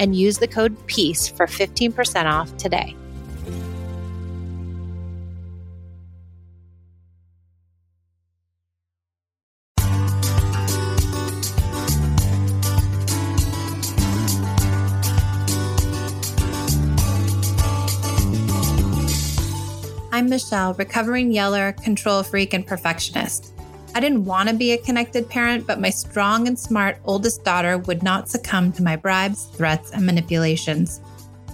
and use the code PEACE for 15% off today. I'm Michelle, recovering yeller, control freak, and perfectionist. I didn't want to be a connected parent, but my strong and smart oldest daughter would not succumb to my bribes, threats, and manipulations.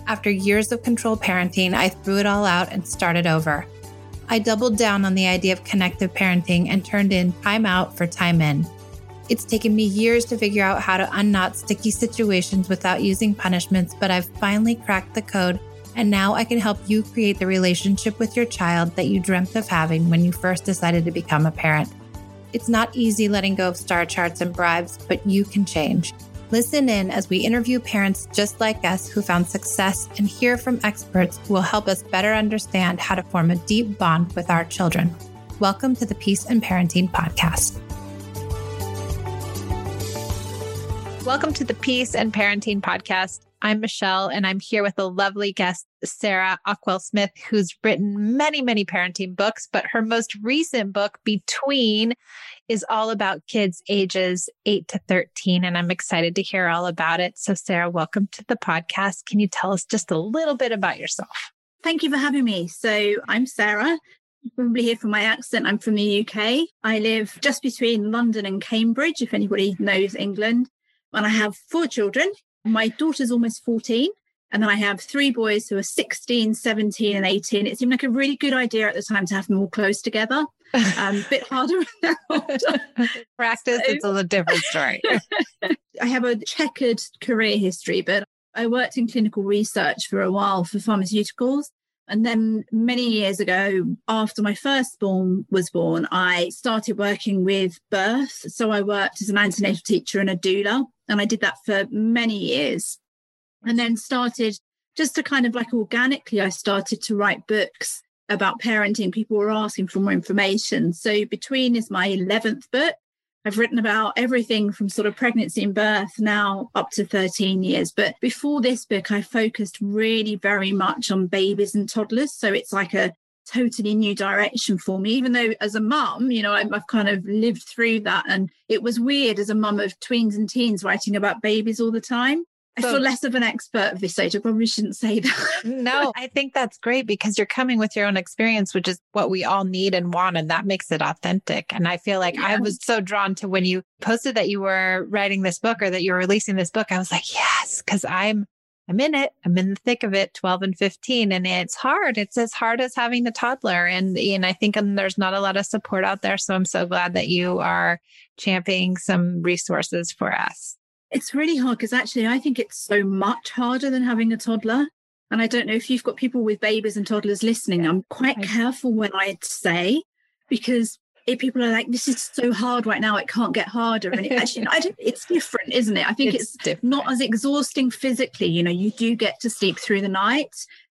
After years of control parenting, I threw it all out and started over. I doubled down on the idea of connective parenting and turned in time out for time in. It's taken me years to figure out how to unknot sticky situations without using punishments, but I've finally cracked the code and now I can help you create the relationship with your child that you dreamt of having when you first decided to become a parent. It's not easy letting go of star charts and bribes, but you can change. Listen in as we interview parents just like us who found success and hear from experts who will help us better understand how to form a deep bond with our children. Welcome to the Peace and Parenting Podcast. Welcome to the Peace and Parenting Podcast. I'm Michelle, and I'm here with a lovely guest, Sarah Ockwell Smith, who's written many, many parenting books, but her most recent book, Between, is all about kids ages 8 to 13. And I'm excited to hear all about it. So, Sarah, welcome to the podcast. Can you tell us just a little bit about yourself? Thank you for having me. So, I'm Sarah. You probably hear from my accent. I'm from the UK. I live just between London and Cambridge, if anybody knows England. And I have four children my daughter's almost 14. And then I have three boys who are 16, 17, and 18. It seemed like a really good idea at the time to have them all close together. Um, a bit harder. Practice, so, it's a different story. I have a checkered career history, but I worked in clinical research for a while for pharmaceuticals. And then many years ago, after my firstborn was born, I started working with birth. So I worked as an antenatal teacher and a doula. And I did that for many years. And then started just to kind of like organically, I started to write books about parenting. People were asking for more information. So Between is my 11th book. I've written about everything from sort of pregnancy and birth now up to 13 years. But before this book, I focused really very much on babies and toddlers. So it's like a totally new direction for me even though as a mum you know I've, I've, kind of lived through that and it was weird as a mum of tweens and teens writing about babies all the time I feel less of an expert of this age. I probably shouldn't say that. no, I think that's great because you're coming with your own experience, which is what we all need and want. And that makes it authentic. And I feel like yeah. I was so drawn to when you posted that you were writing this book or that you were releasing this book. I was like, yes, because I'm I'm in it. I'm in the thick of it, 12 and 15. And it's hard. It's as hard as having a toddler. And, and I think um, there's not a lot of support out there. So I'm so glad that you are championing some resources for us. It's really hard because actually I think it's so much harder than having a toddler. And I don't know if you've got people with babies and toddlers listening. I'm quite careful when I say, because if people are like, this is so hard right now, it can't get harder. And it actually, it's different, isn't it? I think it's, it's not as exhausting physically. You know, you do get to sleep through the night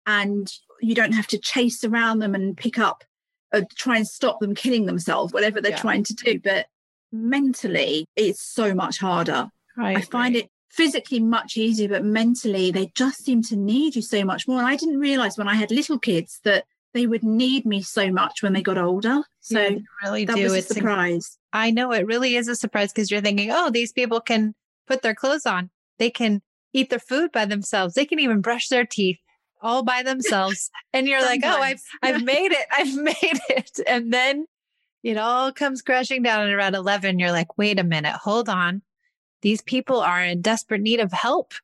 and you don't have to chase around them and pick up, or uh, try and stop them killing themselves, whatever they're yeah. trying to do. But mentally, it's so much harder. I, I find it physically much easier, but mentally, they just seem to need you so much more. And I didn't realize when I had little kids that they would need me so much when they got older. So yeah, really that do. was a surprise. A, I know it really is a surprise because you're thinking, oh, these people can put their clothes on. They can eat their food by themselves. They can even brush their teeth. all by themselves. And you're like, oh, I've, I've made it. I've made it. And then it all comes crashing down at around 11. You're like, wait a minute, hold on. These people are in desperate need of help.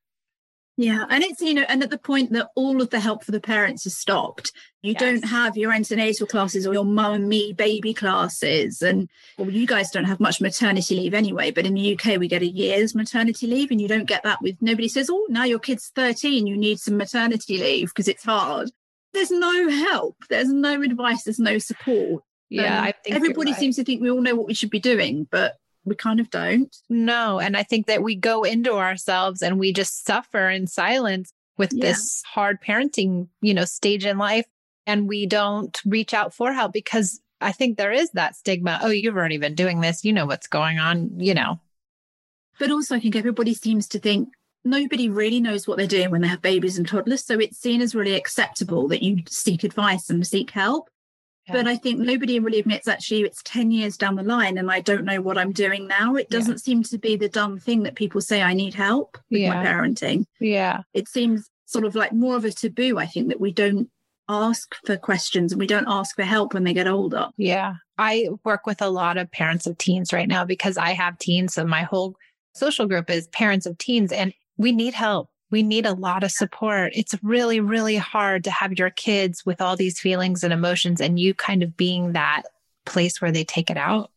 Yeah. And it's, you know, and at the point that all of the help for the parents has stopped, you yes. don't have your antenatal classes or your mum and me baby classes. And well, you guys don't have much maternity leave anyway, but in the UK, we get a year's maternity leave and you don't get that with nobody says, oh, now your kid's 13, you need some maternity leave because it's hard. There's no help. There's no advice. There's no support. Yeah. Um, I think everybody right. seems to think we all know what we should be doing, but we kind of don't. No. And I think that we go into ourselves and we just suffer in silence with yeah. this hard parenting, you know, stage in life. And we don't reach out for help because I think there is that stigma. Oh, you've already been doing this. You know what's going on, you know. But also, I think everybody seems to think nobody really knows what they're doing when they have babies and toddlers. So it's seen as really acceptable that you seek advice and seek help. But I think nobody really admits actually it's 10 years down the line and I don't know what I'm doing now. It doesn't yeah. seem to be the dumb thing that people say I need help with yeah. my parenting. Yeah. It seems sort of like more of a taboo, I think, that we don't ask for questions and we don't ask for help when they get older. Yeah. I work with a lot of parents of teens right now because I have teens. So my whole social group is parents of teens and we need help we need a lot of support. It's really, really hard to have your kids with all these feelings and emotions and you kind of being that place where they take it out.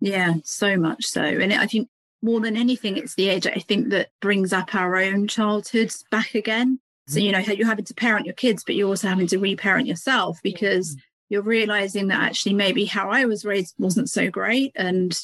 Yeah, so much so. And I think more than anything, it's the age I think that brings up our own childhoods back again. So, you know, mm-hmm. you're having to parent your kids, but you're also having to reparent yourself because mm-hmm. you're realizing that actually maybe how I was raised wasn't so great. And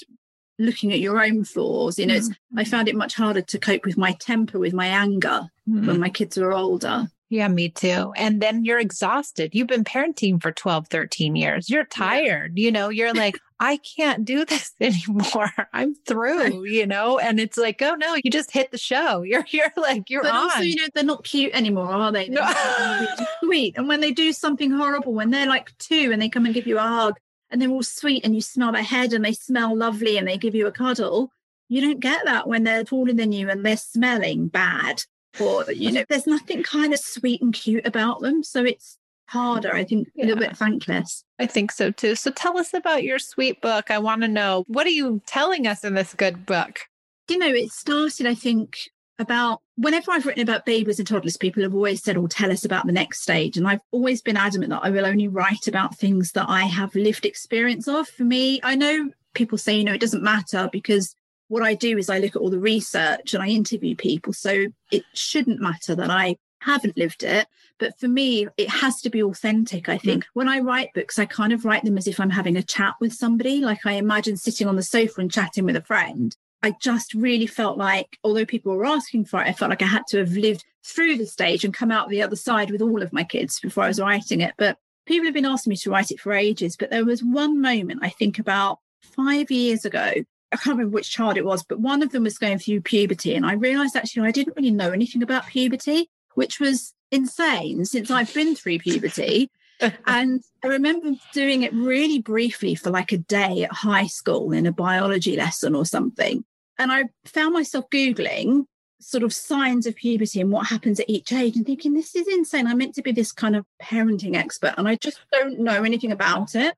looking at your own flaws you know mm-hmm. i found it much harder to cope with my temper with my anger mm-hmm. when my kids were older yeah me too and then you're exhausted you've been parenting for 12 13 years you're tired yeah. you know you're like i can't do this anymore i'm through you know and it's like oh no you just hit the show you're you're like you're but on. also you know they're not cute anymore are they they're no. sweet and when they do something horrible when they're like two and they come and give you a hug and they're all sweet and you smell their head and they smell lovely and they give you a cuddle. You don't get that when they're taller than you and they're smelling bad. Or, you know, there's nothing kind of sweet and cute about them. So it's harder, I think, yeah. a little bit thankless. I think so too. So tell us about your sweet book. I want to know what are you telling us in this good book? You know, it started, I think, about whenever I've written about babies and toddlers, people have always said, Oh, tell us about the next stage. And I've always been adamant that I will only write about things that I have lived experience of. For me, I know people say, you know, it doesn't matter because what I do is I look at all the research and I interview people. So it shouldn't matter that I haven't lived it. But for me, it has to be authentic. I think mm. when I write books, I kind of write them as if I'm having a chat with somebody. Like I imagine sitting on the sofa and chatting with a friend. I just really felt like, although people were asking for it, I felt like I had to have lived through the stage and come out the other side with all of my kids before I was writing it. But people have been asking me to write it for ages. But there was one moment, I think about five years ago, I can't remember which child it was, but one of them was going through puberty. And I realized actually I didn't really know anything about puberty, which was insane since I've been through puberty. and I remember doing it really briefly for like a day at high school in a biology lesson or something. And I found myself Googling sort of signs of puberty and what happens at each age and thinking, this is insane. I'm meant to be this kind of parenting expert and I just don't know anything about it.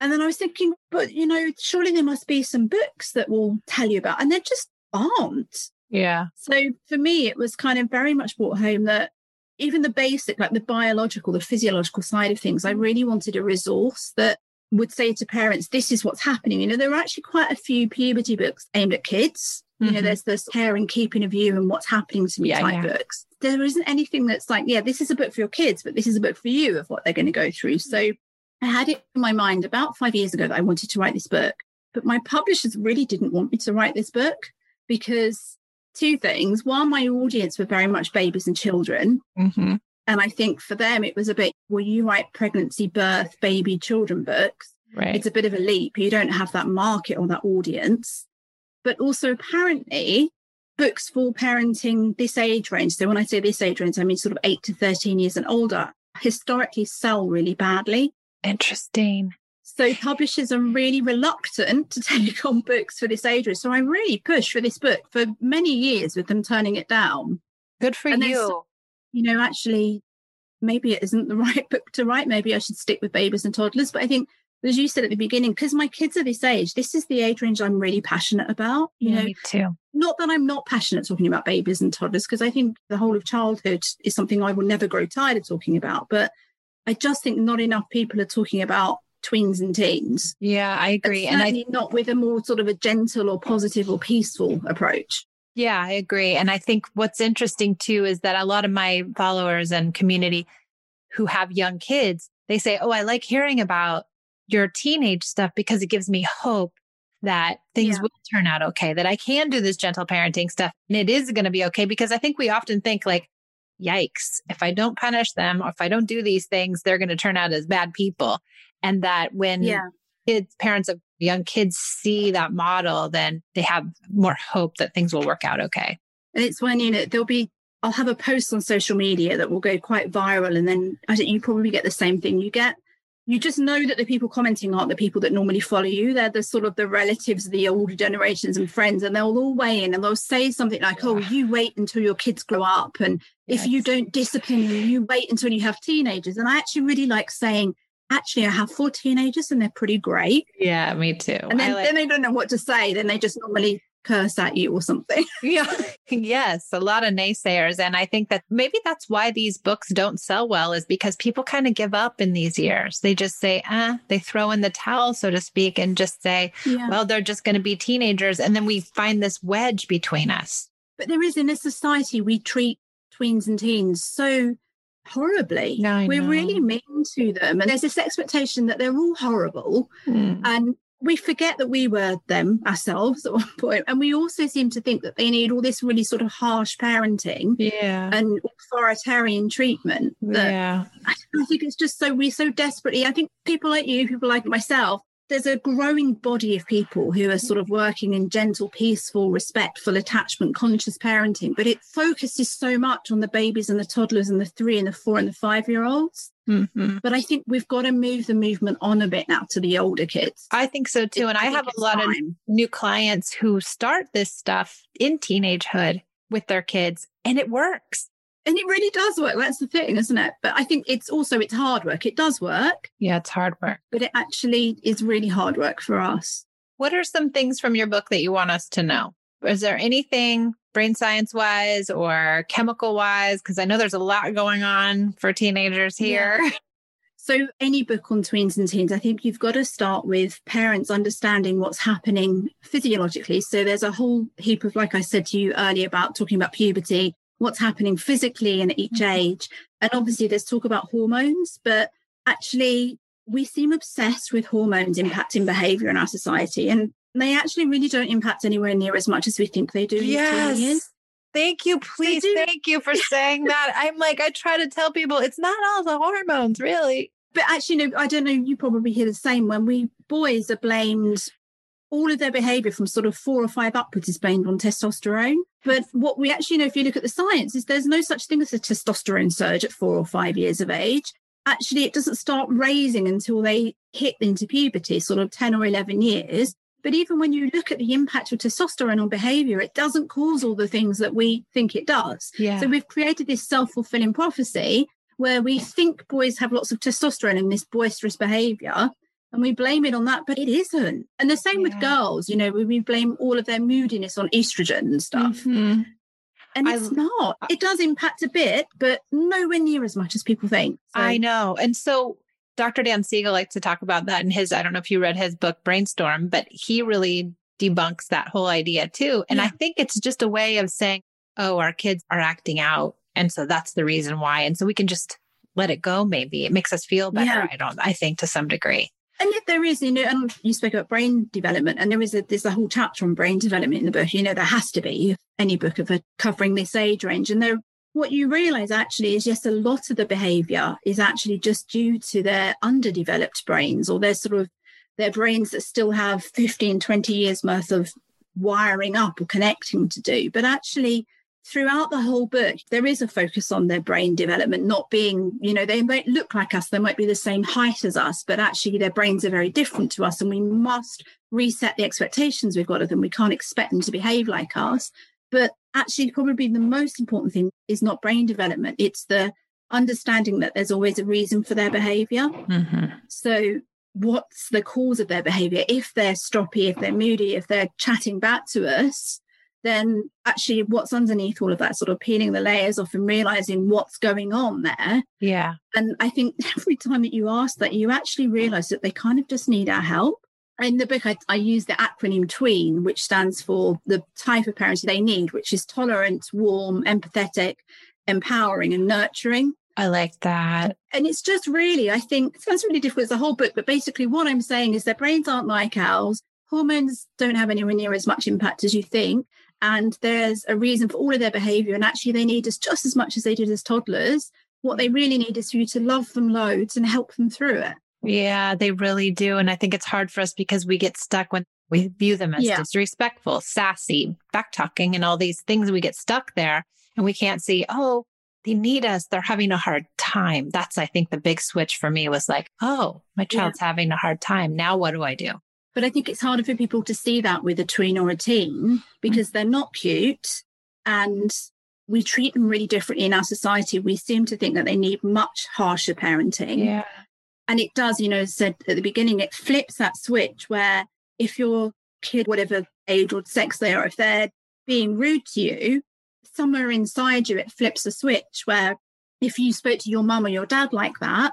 And then I was thinking, but you know, surely there must be some books that will tell you about, and there just aren't. Yeah. So for me, it was kind of very much brought home that even the basic, like the biological, the physiological side of things, I mm. really wanted a resource that would say to parents, this is what's happening. You know, there are actually quite a few puberty books aimed at kids. You mm-hmm. know, there's this care and keeping of you and what's happening to me yeah, type yeah. books. There isn't anything that's like, yeah, this is a book for your kids, but this is a book for you of what they're going to go through. So I had it in my mind about five years ago that I wanted to write this book, but my publishers really didn't want me to write this book because two things. One, my audience were very much babies and children. Mm-hmm. And I think for them, it was a bit, well, you write pregnancy, birth, baby, children books. Right. It's a bit of a leap. You don't have that market or that audience. But also, apparently, books for parenting this age range. So, when I say this age range, I mean sort of eight to 13 years and older, historically sell really badly. Interesting. So, publishers are really reluctant to take on books for this age range. So, I really pushed for this book for many years with them turning it down. Good for and you you know, actually maybe it isn't the right book to write. Maybe I should stick with babies and toddlers. But I think, as you said at the beginning, because my kids are this age, this is the age range I'm really passionate about. You yeah, know, me too. Not that I'm not passionate talking about babies and toddlers, because I think the whole of childhood is something I will never grow tired of talking about. But I just think not enough people are talking about tweens and teens. Yeah, I agree. And, and I not with a more sort of a gentle or positive or peaceful approach. Yeah, I agree. And I think what's interesting too is that a lot of my followers and community who have young kids, they say, Oh, I like hearing about your teenage stuff because it gives me hope that things yeah. will turn out okay, that I can do this gentle parenting stuff and it is going to be okay. Because I think we often think like, yikes, if I don't punish them or if I don't do these things, they're going to turn out as bad people. And that when yeah. Kids, parents of young kids see that model, then they have more hope that things will work out okay. And it's when, you know, there'll be, I'll have a post on social media that will go quite viral. And then I think you probably get the same thing. You get, you just know that the people commenting aren't the people that normally follow you. They're the sort of the relatives of the older generations and friends. And they'll all weigh in and they'll say something like, oh, you wait until your kids grow up. And if you don't discipline them, you wait until you have teenagers. And I actually really like saying, actually I have four teenagers and they're pretty great. Yeah, me too. And then, like- then they don't know what to say. Then they just normally curse at you or something. yeah. Yes, a lot of naysayers. And I think that maybe that's why these books don't sell well is because people kind of give up in these years. They just say, ah, they throw in the towel, so to speak, and just say, yeah. well, they're just going to be teenagers. And then we find this wedge between us. But there is in a society, we treat tweens and teens so horribly. We're know. really mean to them. And there's this expectation that they're all horrible. Mm. And we forget that we were them ourselves at one point. And we also seem to think that they need all this really sort of harsh parenting yeah. and authoritarian treatment. yeah. I, I think it's just so we so desperately, I think people like you, people like myself, there's a growing body of people who are sort of working in gentle, peaceful, respectful, attachment conscious parenting, but it focuses so much on the babies and the toddlers and the three and the four and the five year olds. Mm-hmm. But I think we've got to move the movement on a bit now to the older kids. I think so too. And I, I have a lot time. of new clients who start this stuff in teenagehood with their kids, and it works and it really does work. That's the thing isn't it? But i think it's also it's hard work. It does work. Yeah it's hard work. But it actually is really hard work for us. What are some things from your book that you want us to know? Is there anything brain science wise or chemical wise? Because i know there's a lot going on for teenagers here. Yeah. So, any book on tweens and teens, I think you've got to start with parents understanding what's happening physiologically. So, there's a whole heap of, like I said to you earlier, about talking about puberty, what's happening physically in each mm-hmm. age. And obviously, there's talk about hormones, but actually, we seem obsessed with hormones impacting behavior in our society. And they actually really don't impact anywhere near as much as we think they do. Yes. Thank you. Please. Thank you for saying that. I'm like, I try to tell people it's not all the hormones, really. But actually, no, I don't know, you probably hear the same when we boys are blamed all of their behavior from sort of four or five upwards is blamed on testosterone. But what we actually know, if you look at the science, is there's no such thing as a testosterone surge at four or five years of age. Actually, it doesn't start raising until they hit into puberty, sort of 10 or 11 years. But even when you look at the impact of testosterone on behavior, it doesn't cause all the things that we think it does. Yeah. So we've created this self fulfilling prophecy where we think boys have lots of testosterone and this boisterous behavior and we blame it on that, but it isn't. And the same yeah. with girls, you know, we, we blame all of their moodiness on estrogen and stuff. Mm-hmm. And it's I, not. It does impact a bit, but nowhere near as much as people think. So. I know. And so Dr. Dan Siegel likes to talk about that in his, I don't know if you read his book, Brainstorm, but he really debunks that whole idea too. And yeah. I think it's just a way of saying, oh, our kids are acting out. And so that's the reason why. And so we can just let it go, maybe. It makes us feel better. Yeah. I don't, I think to some degree. And if there is, you know, and you spoke about brain development, and there is a there's a whole chapter on brain development in the book. You know, there has to be any book of a covering this age range. And there what you realize actually is yes, a lot of the behavior is actually just due to their underdeveloped brains or their sort of their brains that still have 15, 20 years worth of wiring up or connecting to do. But actually, throughout the whole book, there is a focus on their brain development not being, you know, they might look like us, they might be the same height as us, but actually their brains are very different to us. And we must reset the expectations we've got of them. We can't expect them to behave like us. But actually, probably the most important thing is not brain development, it's the understanding that there's always a reason for their behavior. Mm-hmm. So, what's the cause of their behavior? If they're stroppy, if they're moody, if they're chatting back to us, then actually what's underneath all of that, sort of peeling the layers off and realizing what's going on there. Yeah. And I think every time that you ask that, you actually realize that they kind of just need our help. In the book, I, I use the acronym TWEEN, which stands for the type of parenting they need, which is tolerant, warm, empathetic, empowering, and nurturing. I like that. And it's just really, I think, it sounds really difficult as a whole book, but basically what I'm saying is their brains aren't like ours. Hormones don't have anywhere near as much impact as you think. And there's a reason for all of their behavior. And actually, they need us just as much as they did as toddlers. What they really need is for you to love them loads and help them through it. Yeah, they really do. And I think it's hard for us because we get stuck when we view them as Yeah. disrespectful, sassy, back talking, and all these things. We get stuck there and we can't see, oh, they need us. They're having a hard time. That's, I think, the big switch for me was like, oh, my child's having a hard time. Now what do I do? But I think it's harder for people to see that with a tween or a teen because mm. they're not cute and we treat them really differently in our society. We seem to think that they need much harsher parenting. Yeah. And it does, you know, I said at the beginning, it flips that switch where if your kid, whatever age or sex they are, if they're being rude to you, somewhere inside you, it flips a switch where if you spoke to your mum or your dad like that,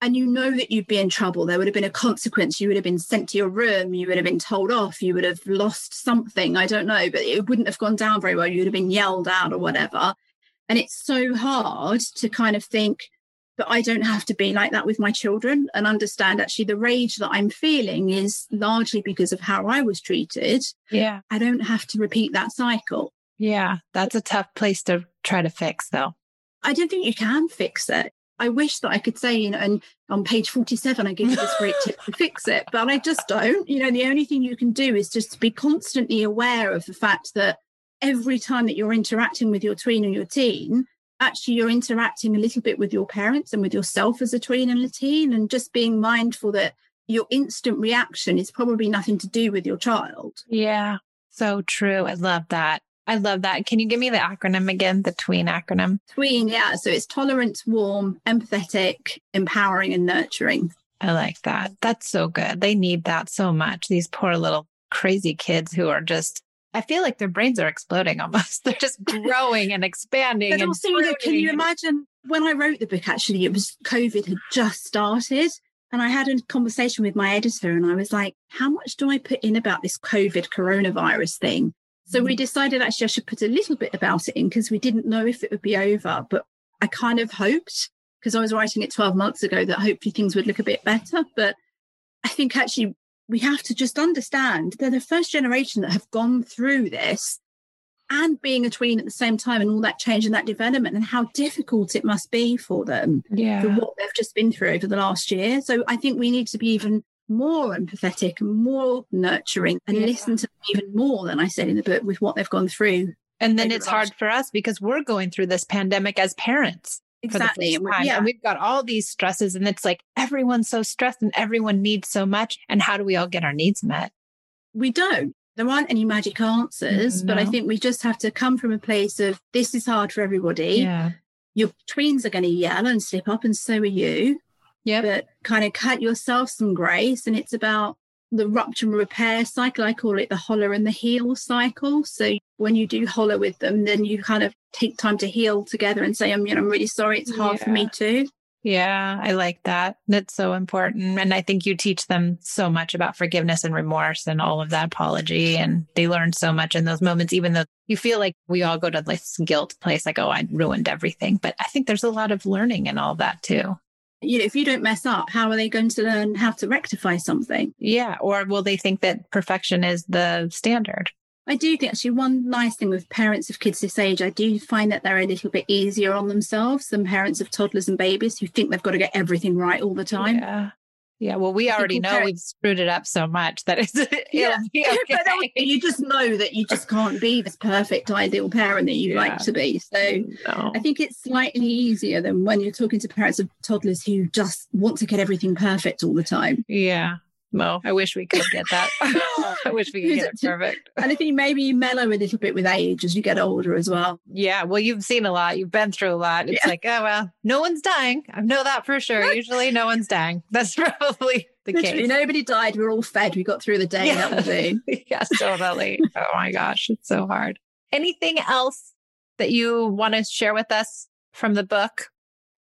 and you know that you'd be in trouble, there would have been a consequence. You would have been sent to your room, you would have been told off, you would have lost something. I don't know, but it wouldn't have gone down very well. You would have been yelled at or whatever. And it's so hard to kind of think, but I don't have to be like that with my children and understand actually the rage that I'm feeling is largely because of how I was treated. Yeah. I don't have to repeat that cycle. Yeah. That's a tough place to try to fix, though. I don't think you can fix it. I wish that I could say, you know, and on page 47, I give you this great tip to fix it, but I just don't. You know, the only thing you can do is just be constantly aware of the fact that every time that you're interacting with your tween or your teen, actually you're interacting a little bit with your parents and with yourself as a tween and a teen, and just being mindful that your instant reaction is probably nothing to do with your child. Yeah. So true. I love that. I love that. Can you give me the acronym again, the tween acronym? Tween, yeah. So it's tolerant, warm, empathetic, empowering, and nurturing. I like that. That's so good. They need that so much. These poor little crazy kids who are just, I feel like their brains are exploding almost. They're just growing and expanding. But and also, can you imagine when I wrote the book, actually, it was COVID had just started. And I had a conversation with my editor, and I was like, how much do I put in about this COVID coronavirus thing? So we mm-hmm. decided actually I should put a little bit about it in because we didn't know if it would be over. But I kind of hoped, because I was writing it 12 months ago, that hopefully things would look a bit better. But I think actually we have to just understand they're the first generation that have gone through this and being a tween at the same time and all that change and that development and how difficult it must be for them yeah. for what they've just been through over the last year. So I think we need to be even more empathetic and more nurturing and Yeah. listen to them even more than I said in the book with what they've gone through. And then it's hard for us because we're going through this pandemic as parents. Exactly. And yeah. And we've got all these stresses, and it's like everyone's so stressed and everyone needs so much. And how do we all get our needs met? we don't. There aren't any magic answers, but I think we just have to come from a place of this is hard for everybody. Yeah. Your tweens are going to yell and slip up, and so are you. Yep. but kind of cut yourself some grace. And it's about the rupture and repair cycle. I call it the holler and the heal cycle. So when you do holler with them, then you kind of take time to heal together and say, I'm, you know, I'm really sorry. It's hard for me too. Yeah, I like that. That's so important. And I think you teach them so much about forgiveness and remorse and all of that apology. And they learn so much in those moments, even though you feel like we all go to this guilt place, like, oh, I ruined everything. But I think there's a lot of learning in all that too. You know, if you don't mess up, how are they going to learn how to rectify something? Yeah. Or will they think that perfection is the standard? I do think actually one nice thing with parents of kids this age, I do find that they're a little bit easier on themselves than parents of toddlers and babies who think they've got to get everything right all the time. Yeah. Yeah. Well, we already know we've screwed it up so much that it's, Yeah. be but that- okay. you just know that you just can't be this perfect ideal parent that you Yeah. like to be. So No. I think it's slightly easier than when you're talking to parents of toddlers who just want to get everything perfect all the time. Yeah. Well, I wish we could get that. I wish we could get it perfect. And I think maybe you mellow a little bit with age as you get older as well. Yeah. Well, you've seen a lot. You've been through a lot. It's yeah. like, oh, well, no one's dying. I know that for sure. Usually no one's dying. That's probably the Literally, case. Nobody died. We are all fed. We got through the day. Yeah. That was yes, totally. oh my gosh. It's so hard. Anything else that you want to share with us from the book?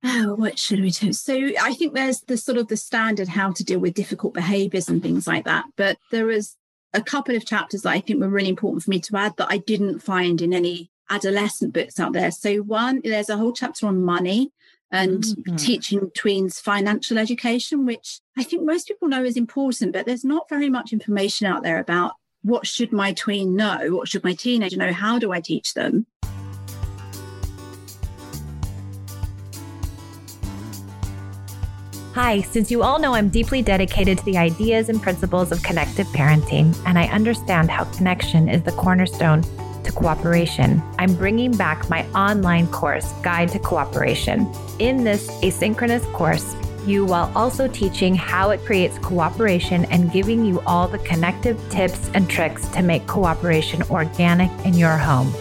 Oh, what should we do? So I think there's the sort of the standard how to deal with difficult behaviors and things like that. But there was a couple of chapters that I think were really important for me to add that I didn't find in any adolescent books out there. So one, there's a whole chapter on money and mm-hmm. teaching tweens financial education, which I think most people know is important, but there's not very much information out there about what should my tween know? What should my teenager know? How do I teach them? Hi, since you all know I'm deeply dedicated to the ideas and principles of connective parenting, and I understand how connection is the cornerstone to cooperation, I'm bringing back my online course, Guide to Cooperation. In this asynchronous course, you while also teaching how it creates cooperation and giving you all the connective tips and tricks to make cooperation organic in your home.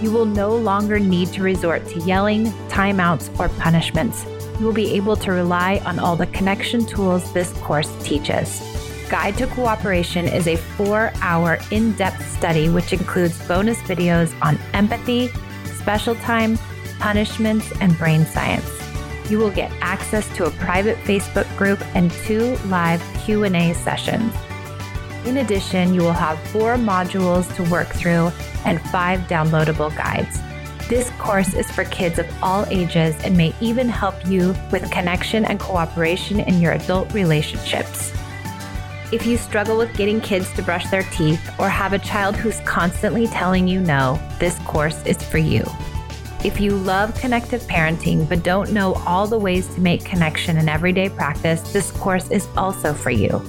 You will no longer need to resort to yelling, timeouts, or punishments you will be able to rely on all the connection tools this course teaches. Guide to Cooperation is a four hour in depth study which includes bonus videos on empathy, special time, punishments, and brain science. You will get access to a private Facebook group and two live Q&A sessions. In addition, you will have four modules to work through and five downloadable guides. This course is for kids of all ages and may even help you with connection and cooperation in your adult relationships. If you struggle with getting kids to brush their teeth or have a child who's constantly telling you no, this course is for you. If you love connective parenting but don't know all the ways to make connection in everyday practice, this course is also for you.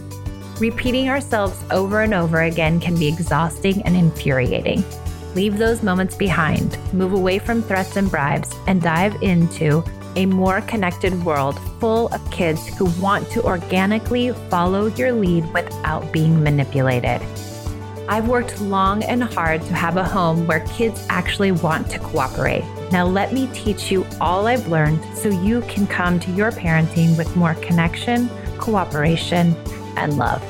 Repeating ourselves over and over again can be exhausting and infuriating. Leave those moments behind, move away from threats and bribes, and dive into a more connected world full of kids who want to organically follow your lead without being manipulated. I've worked long and hard to have a home where kids actually want to cooperate. Now, let me teach you all I've learned so you can come to your parenting with more connection, cooperation, and love.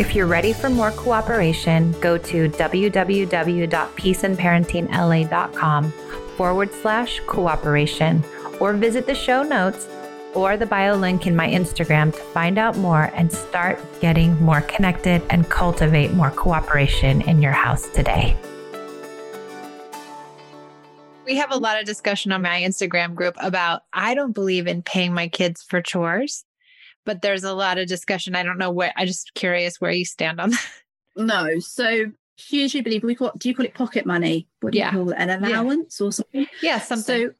If you're ready for more cooperation, go to www.peaceandparentingla.com forward slash cooperation or visit the show notes or the bio link in my Instagram to find out more and start getting more connected and cultivate more cooperation in your house today. We have a lot of discussion on my Instagram group about I don't believe in paying my kids for chores but there's a lot of discussion. I don't know where, I'm just curious where you stand on that. No. So hugely believe we call do you call it pocket money? What do yeah. you call it? An allowance yeah. or something? Yeah, something. So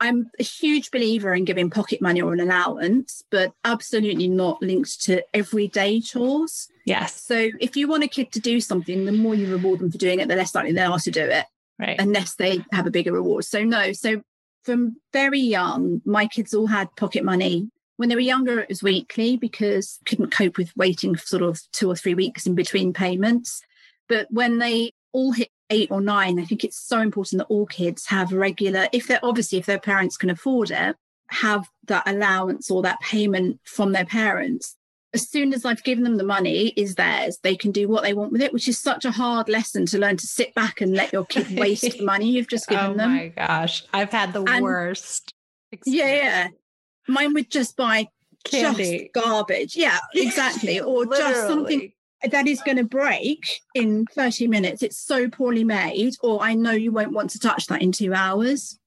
I'm a huge believer in giving pocket money or an allowance, but absolutely not linked to everyday chores. Yes. So if you want a kid to do something, the more you reward them for doing it, the less likely they are to do it. Right. Unless they have a bigger reward. So no. So from very young, my kids all had pocket money when they were younger, it was weekly because couldn't cope with waiting sort of two or three weeks in between payments. But when they all hit eight or nine, I think it's so important that all kids have regular, if they're obviously, if their parents can afford it, have that allowance or that payment from their parents. As soon as I've given them the money is theirs, they can do what they want with it, which is such a hard lesson to learn to sit back and let your kid waste the money you've just given oh them. Oh my gosh. I've had the and, worst. Experience. Yeah, yeah. Mine would just buy Candy. just garbage. Yeah, exactly. or just something that is going to break in 30 minutes. It's so poorly made, or I know you won't want to touch that in two hours.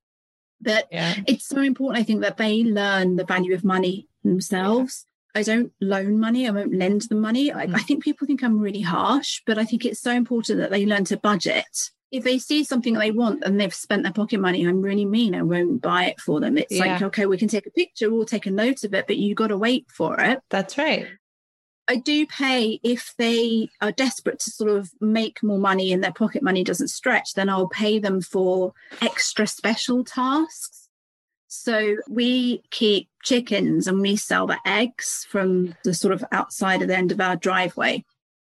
But yeah. it's so important, I think, that they learn the value of money themselves. Yeah. I don't loan money, I won't lend them money. I, mm. I think people think I'm really harsh, but I think it's so important that they learn to budget if they see something they want and they've spent their pocket money, I'm really mean. I won't buy it for them. It's yeah. like, okay, we can take a picture, we'll take a note of it, but you got to wait for it. That's right. I do pay if they are desperate to sort of make more money and their pocket money doesn't stretch, then I'll pay them for extra special tasks. So we keep chickens and we sell the eggs from the sort of outside of the end of our driveway.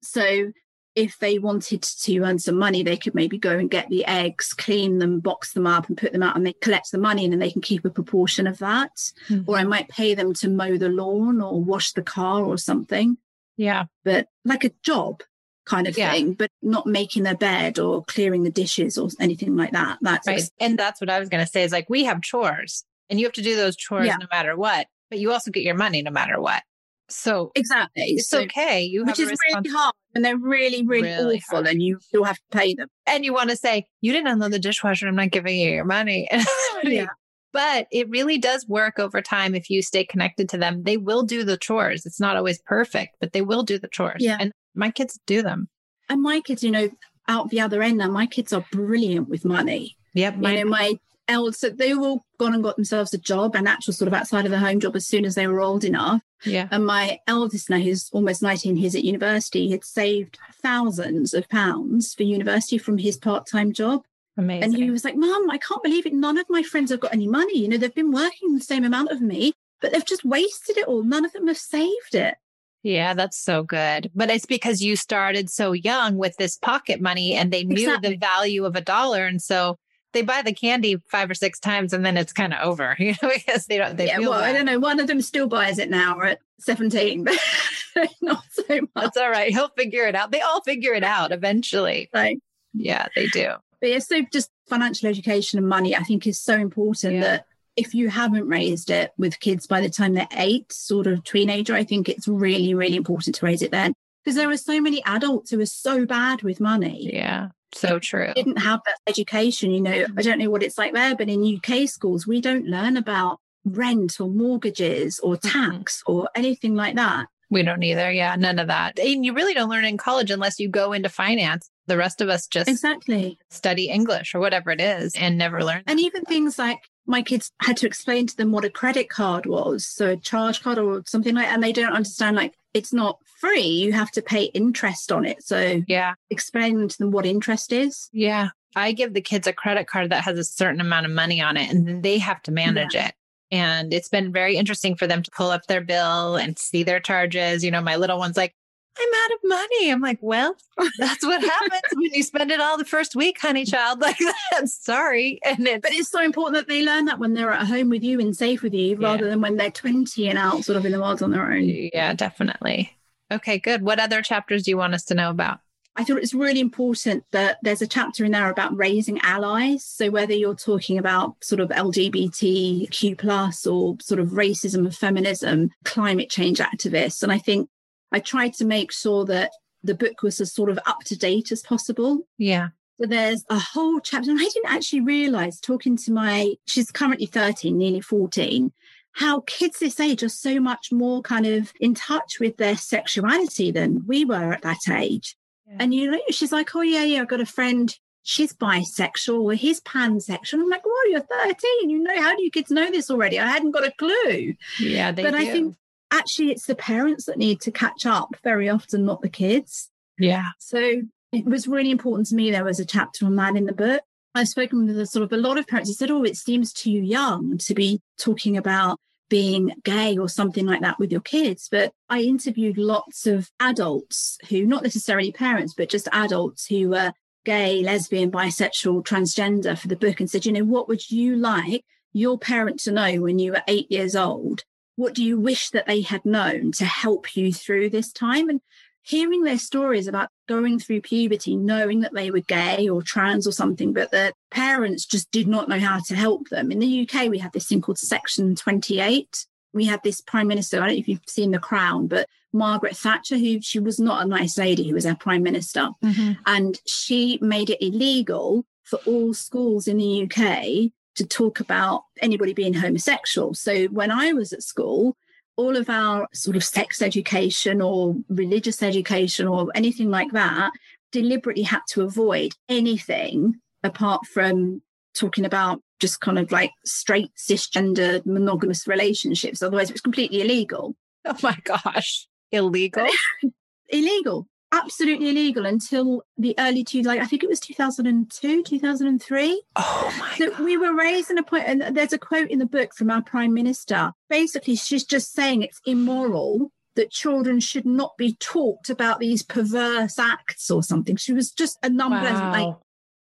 So if they wanted to earn some money, they could maybe go and get the eggs, clean them, box them up, and put them out, and they collect the money, and then they can keep a proportion of that. Mm-hmm. Or I might pay them to mow the lawn or wash the car or something. Yeah. But like a job kind of yeah. thing, but not making their bed or clearing the dishes or anything like that. That's right. Ex- and that's what I was going to say is like, we have chores and you have to do those chores yeah. no matter what, but you also get your money no matter what. So exactly, it's so, okay. You which is really hard, and they're really, really, really awful, hard. and you still have to pay them. And you want to say, "You didn't unload the dishwasher. I'm not giving you your money." yeah. But it really does work over time if you stay connected to them. They will do the chores. It's not always perfect, but they will do the chores. Yeah. And my kids do them. And my kids, you know, out the other end now, my kids are brilliant with money. Yep. My, you know, my eldest, so they all gone and got themselves a job, an actual sort of outside of the home job as soon as they were old enough. Yeah. And my eldest now, who's almost 19, he's at university, had saved thousands of pounds for university from his part-time job. Amazing. And he was like, Mom, I can't believe it. None of my friends have got any money. You know, they've been working the same amount of me, but they've just wasted it all. None of them have saved it. Yeah, that's so good. But it's because you started so young with this pocket money and they knew exactly. the value of a dollar. And so they buy the candy five or six times and then it's kind of over, you know, because they don't, they yeah, well, bad. I don't know. One of them still buys it now at 17, but not so much. That's all right. He'll figure it out. They all figure it out eventually. Right. Yeah, they do. But yeah, so just financial education and money, I think is so important yeah. that if you haven't raised it with kids by the time they're eight, sort of teenager, I think it's really, really important to raise it then. Because there are so many adults who are so bad with money. Yeah, so true. Didn't have that education. You know, I don't know what it's like there, but in UK schools, we don't learn about rent or mortgages or tax mm-hmm. or anything like that. We don't either. Yeah, none of that. And you really don't learn in college unless you go into finance. The rest of us just exactly study English or whatever it is and never learn. And even things like my kids had to explain to them what a credit card was, so a charge card or something like, and they don't understand like it's not free. You have to pay interest on it. So yeah, explain to them what interest is. Yeah, I give the kids a credit card that has a certain amount of money on it, and then they have to manage yeah. it. And it's been very interesting for them to pull up their bill and see their charges. You know, my little one's like, I'm out of money. I'm like, well, that's what happens when you spend it all the first week, honey child. Like that. Sorry. And it's, but it's so important that they learn that when they're at home with you and safe with you, rather yeah. than when they're 20 and out sort of in the world on their own. Yeah, definitely. Okay, good. What other chapters do you want us to know about? I thought it's really important that there's a chapter in there about raising allies. So whether you're talking about sort of LGBTQ plus or sort of racism and feminism, climate change activists. And I think I tried to make sure that the book was as sort of up to date as possible. Yeah. So there's a whole chapter, and I didn't actually realize talking to my, she's currently 13, nearly 14, how kids this age are so much more kind of in touch with their sexuality than we were at that age. Yeah. And you know, she's like, oh yeah, yeah, I've got a friend, she's bisexual or he's pansexual. I'm like, well, you're 13. You know, how do you kids know this already? I hadn't got a clue. Yeah, but do. I think actually it's the parents that need to catch up very often, not the kids. Yeah. So it was really important to me. There was a chapter on that in the book. I've spoken with a sort of a lot of parents who said, Oh, it seems too young to be talking about being gay or something like that with your kids. But I interviewed lots of adults who, not necessarily parents, but just adults who were gay, lesbian, bisexual, transgender for the book and said, you know, what would you like your parent to know when you were eight years old what do you wish that they had known to help you through this time? And hearing their stories about going through puberty, knowing that they were gay or trans or something, but their parents just did not know how to help them. In the UK, we have this thing called Section 28. We have this prime minister, I don't know if you've seen The Crown, but Margaret Thatcher, who she was not a nice lady, who was our prime minister. Mm-hmm. And she made it illegal for all schools in the UK to talk about anybody being homosexual. So when I was at school, all of our sort of sex education or religious education or anything like that deliberately had to avoid anything apart from talking about just kind of like straight cisgender monogamous relationships. Otherwise, it was completely illegal. Oh my gosh, illegal. illegal absolutely illegal until the early two, like I think it was 2002, 2003. Oh my So we were raised in a point, and there's a quote in the book from our prime minister. Basically, she's just saying it's immoral that children should not be taught about these perverse acts or something. She was just an unpleasant, like,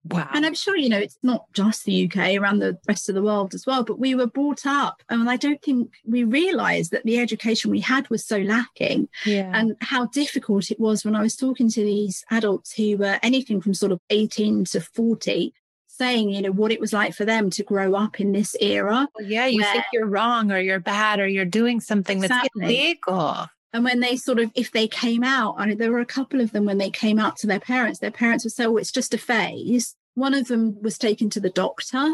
Wow. And I'm sure, you know, it's not just the UK, around the rest of the world as well, but we were brought up. And I don't think we realized that the education we had was so lacking yeah. and how difficult it was when I was talking to these adults who were anything from sort of 18 to 40, saying, you know, what it was like for them to grow up in this era. Well, yeah, you where- think you're wrong or you're bad or you're doing something that's Exactly. illegal. And when they sort of, if they came out, I know there were a couple of them when they came out to their parents, their parents would say, oh, it's just a phase. One of them was taken to the doctor,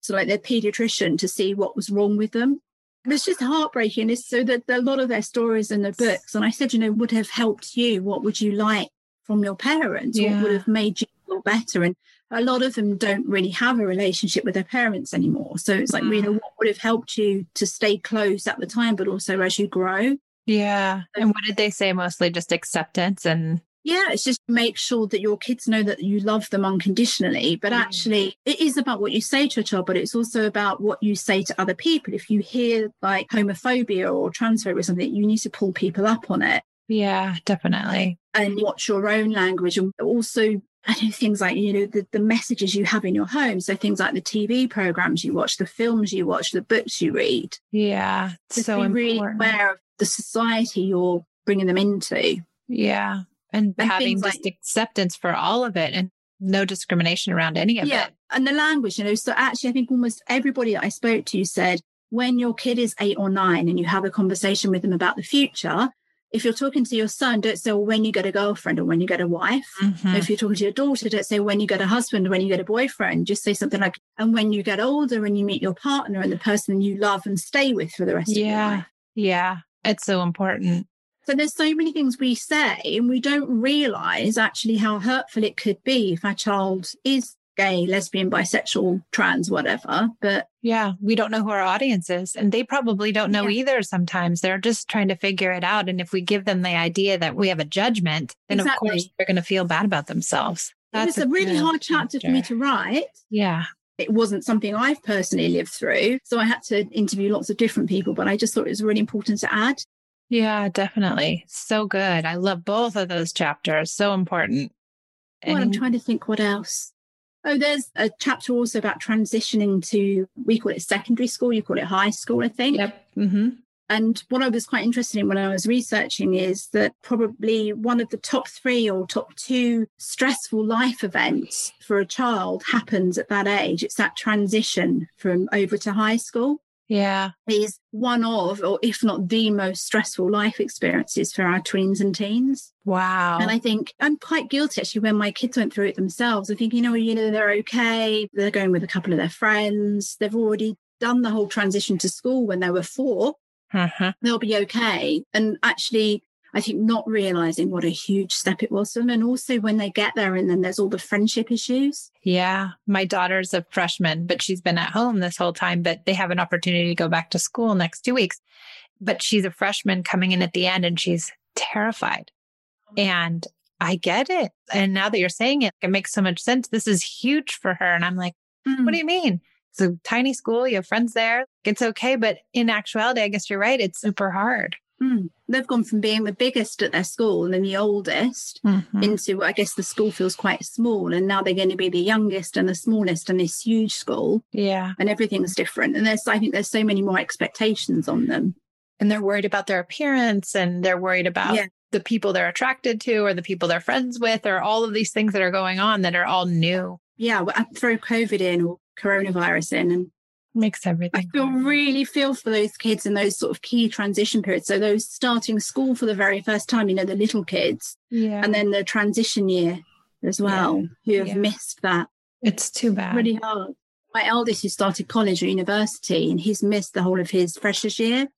so like their pediatrician, to see what was wrong with them. It was just heartbreaking. It's so that a lot of their stories in the books, and I said, you know, would have helped you. What would you like from your parents? What would have made you feel better? And a lot of them don't really have a relationship with their parents anymore. So it's like, you know, mm. what would have helped you to stay close at the time, but also as you grow? Yeah. And what did they say? Mostly just acceptance and Yeah, it's just make sure that your kids know that you love them unconditionally. But Mm. actually, it is about what you say to a child, but it's also about what you say to other people. If you hear like homophobia or transphobia or something, you need to pull people up on it yeah, definitely. and watch your own language. And also, I know things like, you know, the, the messages you have in your home. So things like the TV programs you watch, the films you watch, the books you read. Yeah. So be really aware of the society you're bringing them into. Yeah. And, And having just acceptance for all of it and no discrimination around any of yeah it. and the language you know so actually i think almost everybody that i spoke to said when your kid is eight or nine and you have a conversation with them about the future if you're talking to your son don't say well, when you get a girlfriend or when you get a wife Mhm. if you're talking to your daughter don't say when you get a husband or when you get a boyfriend just say something like and when you get older and you meet your partner and the person you love and stay with for the rest of your life. Yeah. life Yeah. It's so important. So there's so many things we say and we don't realize actually how hurtful it could be if our child is gay, lesbian, bisexual, trans, whatever. But Yeah. We don't know who our audience is. And they probably don't know Yeah. either sometimes. They're just trying to figure it out. And if we give them the idea that we have a judgment, then of course Exactly. they're going to feel bad about themselves. it was a really hard chapter for me to write. Yeah. It wasn't something I've personally lived through. So I had to interview lots of different people, but I just thought it was really important to add. Yeah, definitely. So good. I love both of those chapters. So important. Well, I'm trying to think what else. Oh, there's a chapter also about transitioning to, we call it secondary school, you call it high school, I think. Yep. hmm And what I was quite interested in when I was researching is that probably one of the top three or top two stressful life events for a child happens at that age. It's that transition from over to high school Yeah. is one of, or if not the most stressful life experiences for our tweens and teens. Wow. And I think I'm quite guilty actually when my kids went through it themselves. I think, you know, you know, they're okay. They're going with a couple of their friends. They've already done the whole transition to school when they were four Mhm. they'll be okay. And actually, I think not realizing what a huge step it was for them. And also when they get there and then there's all the friendship issues. Yeah. My daughter's a freshman, but she's been at home this whole time, but they have an opportunity to go back to school next two weeks. But she's a freshman coming in at the end and she's terrified. And I get it. And now that you're saying it, it makes so much sense. This is huge for her. And I'm like, mm. what do you mean? It's a tiny school. You have friends there. It's okay. But in actuality, I guess you're right. It's super hard. Mm. They've gone from being the biggest at their school and then the oldest Mhm. into, I guess the school feels quite small. And now they're going to be the youngest and the smallest in this huge school Yeah. and everything's different. And there's, I think there's so many more expectations on them. And they're worried about their appearance and they're worried about Yeah. the people they're attracted to or the people they're friends with or all of these things that are going on that are all new. Yeah. well, I throw COVID in or coronavirus in and Makes everything. I feel really feel for those kids in those sort of key transition periods. So those starting school for the very first time, you know, the little kids, yeah. and then the transition year as well, who have Yeah. missed that. it's too bad. Really hard. My eldest, who started college or university, and he's missed the whole of his freshers year.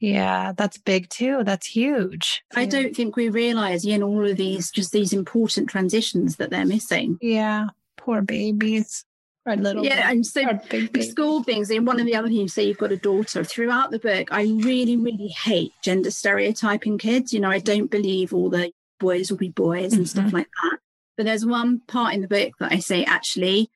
Yeah, that's big too. That's huge. I don't think we realise, you know, all of these just these important transitions that they're missing. Yeah. Poor babies. Little Yeah, and so big the school things and one of the other things you say you've got a daughter throughout the book i really really hate gender stereotyping kids you know i don't believe all the boys will be boys and mm-hmm. stuff like that. But there's one part in the book that I say, actually,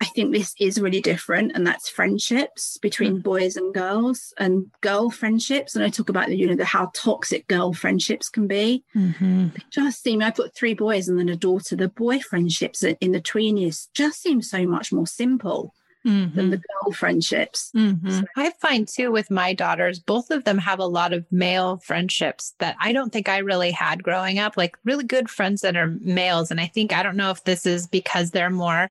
I think this is really different, and that's friendships between mm-hmm. boys and girls and girl friendships. And I talk about the, you know, the how toxic girl friendships can be. Mm-hmm. just seem I've got three boys and then a daughter. The boy friendships in the tween years just seem so much more simple. Mm-hmm. than the girl friendships. Mm-hmm. So. I find too with my daughters, both of them have a lot of male friendships that I don't think I really had growing up, like really good friends that are males. And I think, I don't know if this is because they're more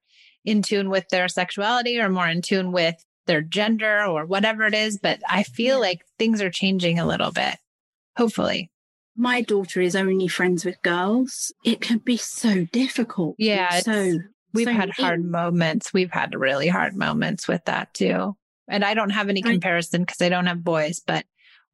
in tune with their sexuality or more in tune with their gender or whatever it is. But I feel like things are changing a little bit, hopefully. My daughter is only friends with girls. It can be so difficult. Yeah. So we've so had hard moments. We've had really hard moments with that too. And I don't have any comparison because I don't have boys, but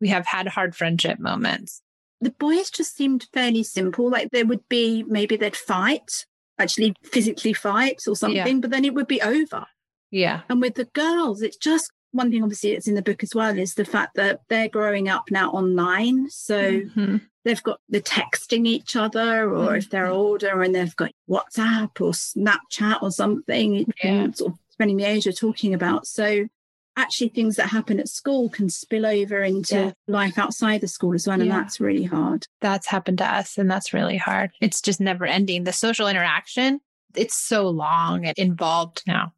we have had hard friendship moments. The boys just seemed fairly simple. Like there would be maybe they'd fight actually physically fight or something, yeah. but then it would be over. Yeah. And with the girls, it's just one thing, obviously, it's in the book as well, is the fact that they're growing up now online. So mm-hmm. they've got the texting each other, or mm-hmm. if they're mm-hmm. older and they've got WhatsApp or Snapchat or something, yeah. sort of spending the age of talking about. So actually things that happen at school can spill over into yeah. life outside the school as well. And that's really hard. That's happened to us. And that's really hard. It's just never ending. The social interaction, it's so long and involved now.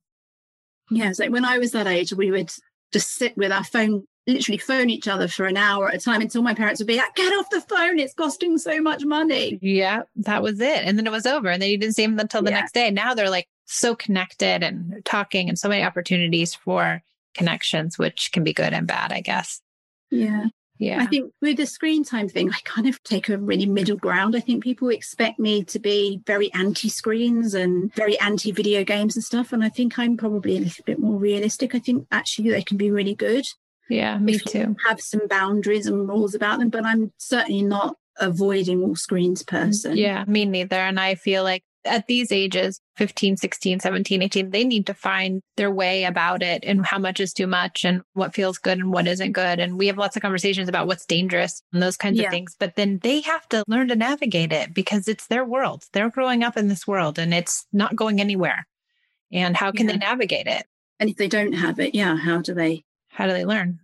Yeah. So when I was that age, we would just sit with our phone, literally phone each other for an hour at a time until my parents would be like, get off the phone. It's costing so much money. Yeah. That was it. And then it was over. And then you didn't see them until the yeah. next day. Now they're like so connected and talking and so many opportunities for connections, which can be good and bad, I guess. Yeah. Yeah. I think with the screen time thing, I kind of take a really middle ground. I think people expect me to be very anti screens and very anti video games and stuff. And I think I'm probably a little bit more realistic. I think actually they can be really good. Yeah, me too. Have some boundaries and rules about them, but I'm certainly not avoiding all screens person. Mm, yeah, me neither. And I feel like at these ages 15 16 17 18 they need to find their way about it and how much is too much and what feels good and what isn't good. And we have lots of conversations about what's dangerous and those kinds yeah. of things but then they have to learn to navigate it because it's their world. They're growing up in this world and it's not going anywhere. And how can yeah. they navigate it? And if they don't have it yeah how do they how do they learn?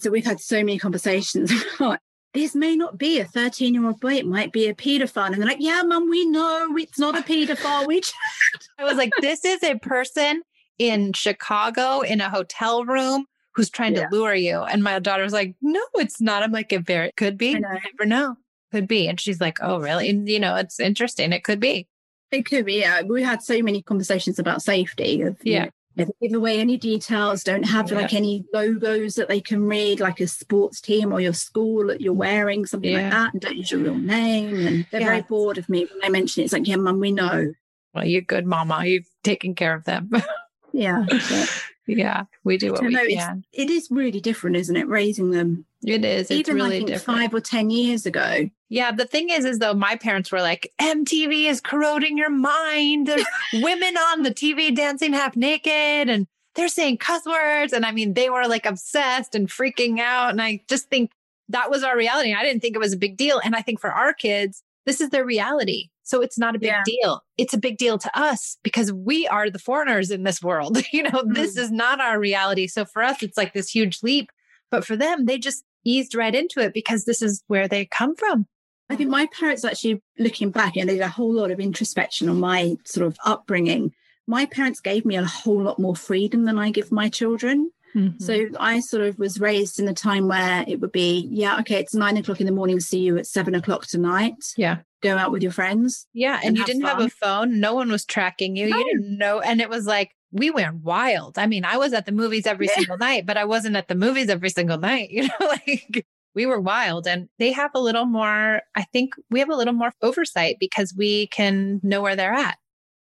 So we've had so many conversations about this may not be a 13 year old boy, it might be a pedophile. And they're like, yeah, mum, we know it's not a pedophile. We I was like, this is a person in Chicago in a hotel room who's trying yeah. to lure you. And my daughter was like, no, it's not. I'm like, it very could be. Know. never know. Could be. And she's like, oh, really? And, you know, it's interesting. It could be. It could be. Yeah. We had so many conversations about safety. Of, yeah. Know, never give away any details, don't have yeah. like any logos that they can read, like a sports team or your school that you're wearing, something yeah. like that, and don't use your real name. And they're yeah. very bored of me when I mention it. It's like, yeah, mum, we know. Well, you're good, mama. You've taken care of them. yeah. yeah, we do what we know, can. It is really different, isn't it? Raising them. It is. It's Even really like different. five or ten years ago, yeah, the thing is, is though my parents were like, MTV is corroding your mind. There's women on the TV dancing half naked and they're saying cuss words. And I mean, they were like obsessed and freaking out. And I just think that was our reality. I didn't think it was a big deal. And I think for our kids, this is their reality. So it's not a big yeah. deal. It's a big deal to us because we are the foreigners in this world. you know, mm this is not our reality. So for us, it's like this huge leap. But for them, they just eased right into it because this is where they come from. I think my parents actually looking back and they did a whole lot of introspection on my sort of upbringing. My parents gave me a whole lot more freedom than I give my children. Mm-hmm. So I sort of was raised in a time where it would be, yeah, okay, it's nine o'clock in the morning, see you at seven o'clock tonight. Yeah. Go out with your friends. Yeah. And, and you didn't fun. have a phone. No one was tracking you. No. You didn't know. And it was like, we went wild. I mean, I was at the movies every yeah. single night, but I wasn't at the movies every single night. You know, like we were wild and they have a little more, I think we have a little more oversight because we can know where they're at.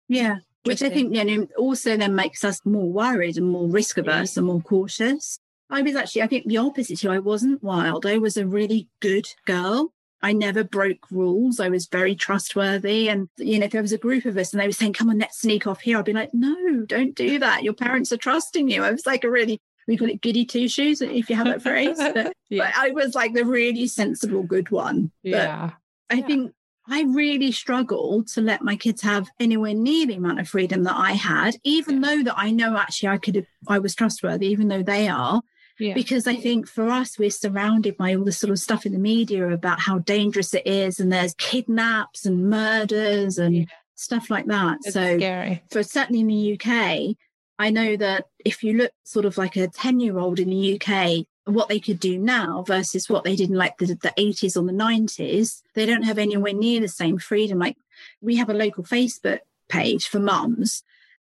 Yeah. Which I think you know, also then makes us more worried and more risk averse yeah. and more cautious. I was actually, I think the opposite to you. I wasn't wild. I was a really good girl. I never broke rules. I was very trustworthy. And, you know, if there was a group of us and they were saying, come on, let's sneak off here, I'd be like, no, don't do that. Your parents are trusting you. I was like a really we call it goody two shoes if you have that phrase. But, yeah. but, I was like the really sensible good one. Yeah. I yeah. think I really struggled to let my kids have anywhere near the amount of freedom that I had, even though that I know actually I could have, I was trustworthy, even though they are. Yeah. Because I think for us, we're surrounded by all this sort of stuff in the media about how dangerous it is, and there's kidnaps and murders and yeah. stuff like that. It's so, scary. for certainly in the UK, I know that if you look sort of like a 10 year old in the UK, what they could do now versus what they did in like the, the 80s or the 90s, they don't have anywhere near the same freedom. Like we have a local Facebook page for mums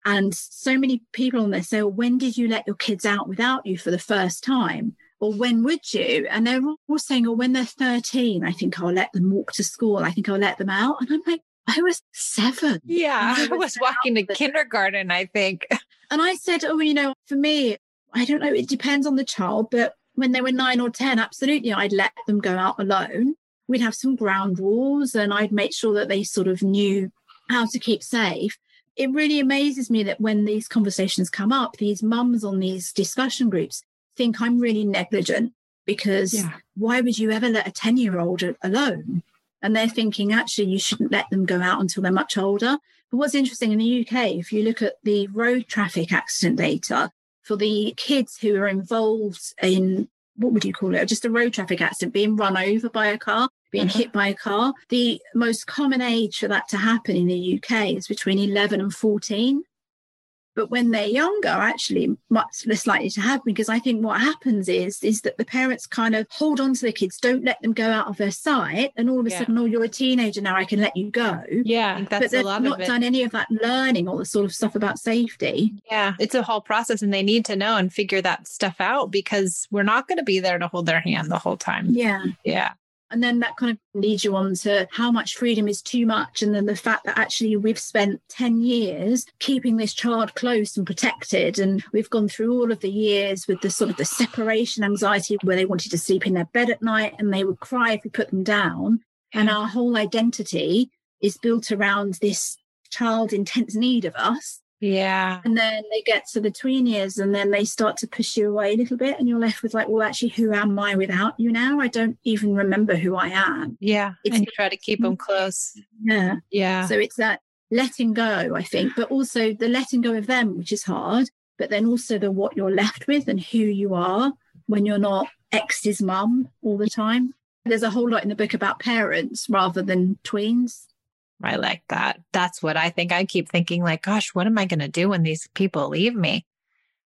and so many people on there say, well, when did you let your kids out without you for the first time? Or when would you? And they're all saying, oh, when they're 13, I think I'll let them walk to school. I think I'll let them out. And I'm like, I was seven. Yeah, I was, I was walking to kindergarten, I think. And I said, oh, you know, for me, I don't know, it depends on the child, but when they were nine or 10, absolutely, I'd let them go out alone. We'd have some ground rules and I'd make sure that they sort of knew how to keep safe it really amazes me that when these conversations come up, these mums on these discussion groups think I'm really negligent because yeah. why would you ever let a 10 year old alone? And they're thinking actually you shouldn't let them go out until they're much older. But what's interesting in the UK, if you look at the road traffic accident data for the kids who are involved in what would you call it? Just a road traffic accident, being run over by a car, being uh-huh. hit by a car. The most common age for that to happen in the UK is between 11 and 14. But when they're younger, actually much less likely to happen because I think what happens is is that the parents kind of hold on to the kids, don't let them go out of their sight, and all of a yeah. sudden, oh, you're a teenager now, I can let you go. Yeah, but they've not done any of that learning all the sort of stuff about safety. Yeah, it's a whole process, and they need to know and figure that stuff out because we're not going to be there to hold their hand the whole time. Yeah, yeah. And then that kind of leads you on to how much freedom is too much. And then the fact that actually we've spent 10 years keeping this child close and protected. And we've gone through all of the years with the sort of the separation anxiety where they wanted to sleep in their bed at night and they would cry if we put them down. And our whole identity is built around this child intense need of us yeah. And then they get to the tween years and then they start to push you away a little bit and you're left with like, well, actually, who am I without you now? I don't even remember who I am. Yeah. It's, and you try to keep them close. Yeah. Yeah. So it's that letting go, I think, but also the letting go of them, which is hard, but then also the what you're left with and who you are when you're not ex's mum all the time. There's a whole lot in the book about parents rather than tweens. I like that. That's what I think. I keep thinking, like, gosh, what am I going to do when these people leave me?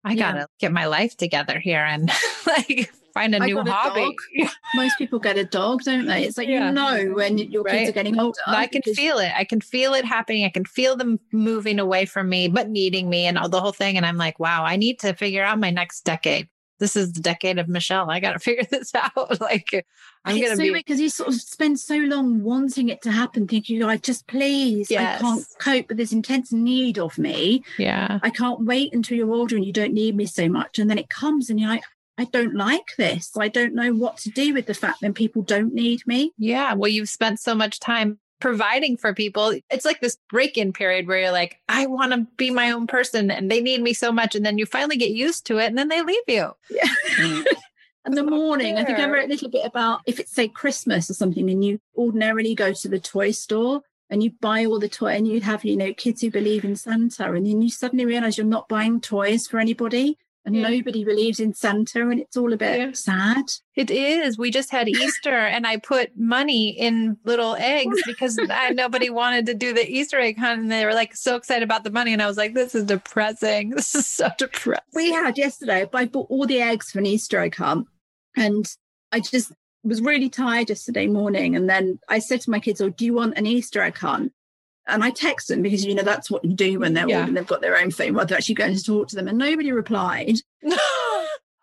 I yeah. got to get my life together here and like find a I new hobby. A Most people get a dog, don't they? It's like, yeah. you know, when your right? kids are getting older. I can because... feel it. I can feel it happening. I can feel them moving away from me, but needing me and all the whole thing. And I'm like, wow, I need to figure out my next decade this is the decade of Michelle. I got to figure this out. like, I'm going to so be because you sort of spend so long wanting it to happen, thinking, oh, "I just please, yes. I can't cope with this intense need of me. Yeah, I can't wait until you're older and you don't need me so much." And then it comes, and you're like, I don't like this. I don't know what to do with the fact that people don't need me. Yeah. Well, you've spent so much time providing for people. It's like this break in period where you're like, I want to be my own person and they need me so much. And then you finally get used to it and then they leave you. Yeah. Mm. and the morning, I think I wrote a little bit about if it's say Christmas or something and you ordinarily go to the toy store and you buy all the toy and you have, you know, kids who believe in Santa and then you suddenly realize you're not buying toys for anybody and yeah. nobody believes in Santa and it's all a bit yeah. sad. It is. We just had Easter and I put money in little eggs because I, nobody wanted to do the Easter egg hunt and they were like so excited about the money and I was like this is depressing. This is so depressing. We had yesterday I bought all the eggs for an Easter egg hunt and I just was really tired yesterday morning and then I said to my kids, "Oh, do you want an Easter egg hunt?" And I text them because, you know, that's what you do when they're yeah. they've got their own phone, while they're actually going to talk to them. And nobody replied.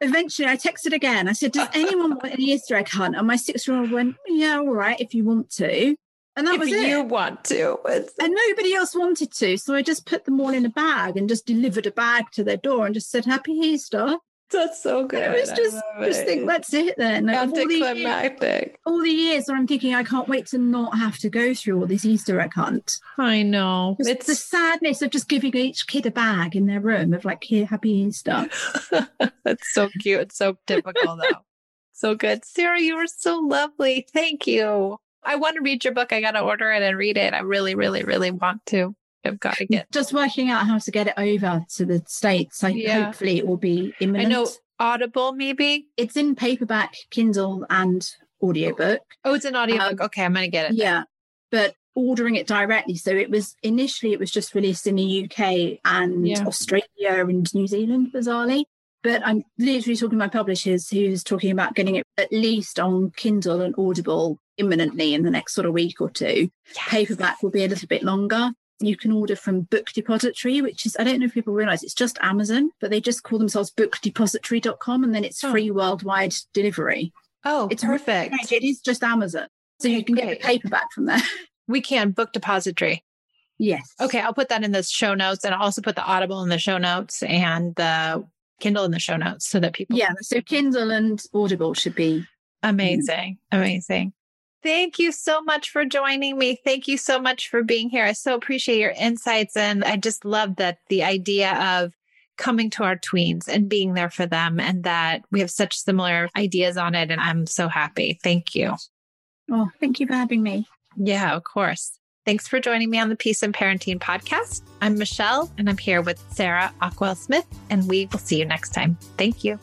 Eventually, I texted again. I said, Does anyone want an Easter egg hunt? And my six year old went, Yeah, all right, if you want to. And that if was it. you want to. And nobody else wanted to. So I just put them all in a bag and just delivered a bag to their door and just said, Happy Easter. That's so good. And it was just, just think, that's it then. Anticlimactic. All, all the years where I'm thinking, I can't wait to not have to go through all this Easter egg hunt. I know. It's, it's the sadness of just giving each kid a bag in their room of like, here, happy Easter. that's so cute. It's so typical though. so good. Sarah, you were so lovely. Thank you. I want to read your book. I got to order it and read it. I really, really, really want to. I've got to get. Just working out how to get it over to the States. Like Yeah. hopefully it will be imminent. I know Audible, maybe. It's in paperback, Kindle, and audiobook. Oh, it's an audiobook. Um, okay, I'm going to get it. Yeah. But ordering it directly. So it was initially it was just released in the UK and Yeah. Australia and New Zealand, bizarrely. But I'm literally talking to my publishers who's talking about getting it at least on Kindle and Audible imminently in the next sort of week or two. Yes. Paperback will be a little bit longer. You can order from Book Depository, which is, I don't know if people realize it's just Amazon, but they just call themselves bookdepository.com and then it's Oh. free worldwide delivery. Oh, It's perfect. Right, It is just Amazon. So you can get the paperback from there. We can book depository. Yes. Okay, I'll put that in the show notes and I'll also put the Audible in the show notes and the Kindle in the show notes so that people Yeah. So Kindle and Audible should be. Amazing. Amazing. Thank you so much for joining me. Thank you so much for being here. I so appreciate your insights. And I just love that the idea of coming to our tweens and being there for them and that we have such similar ideas on it. And I'm so happy. Thank you. Oh, thank you for having me. Yeah, of course. Thanks for joining me on the Peace and Parenting podcast. I'm Michelle and I'm here with Sarah Ockwell Smith, and we will see you next time. Thank you.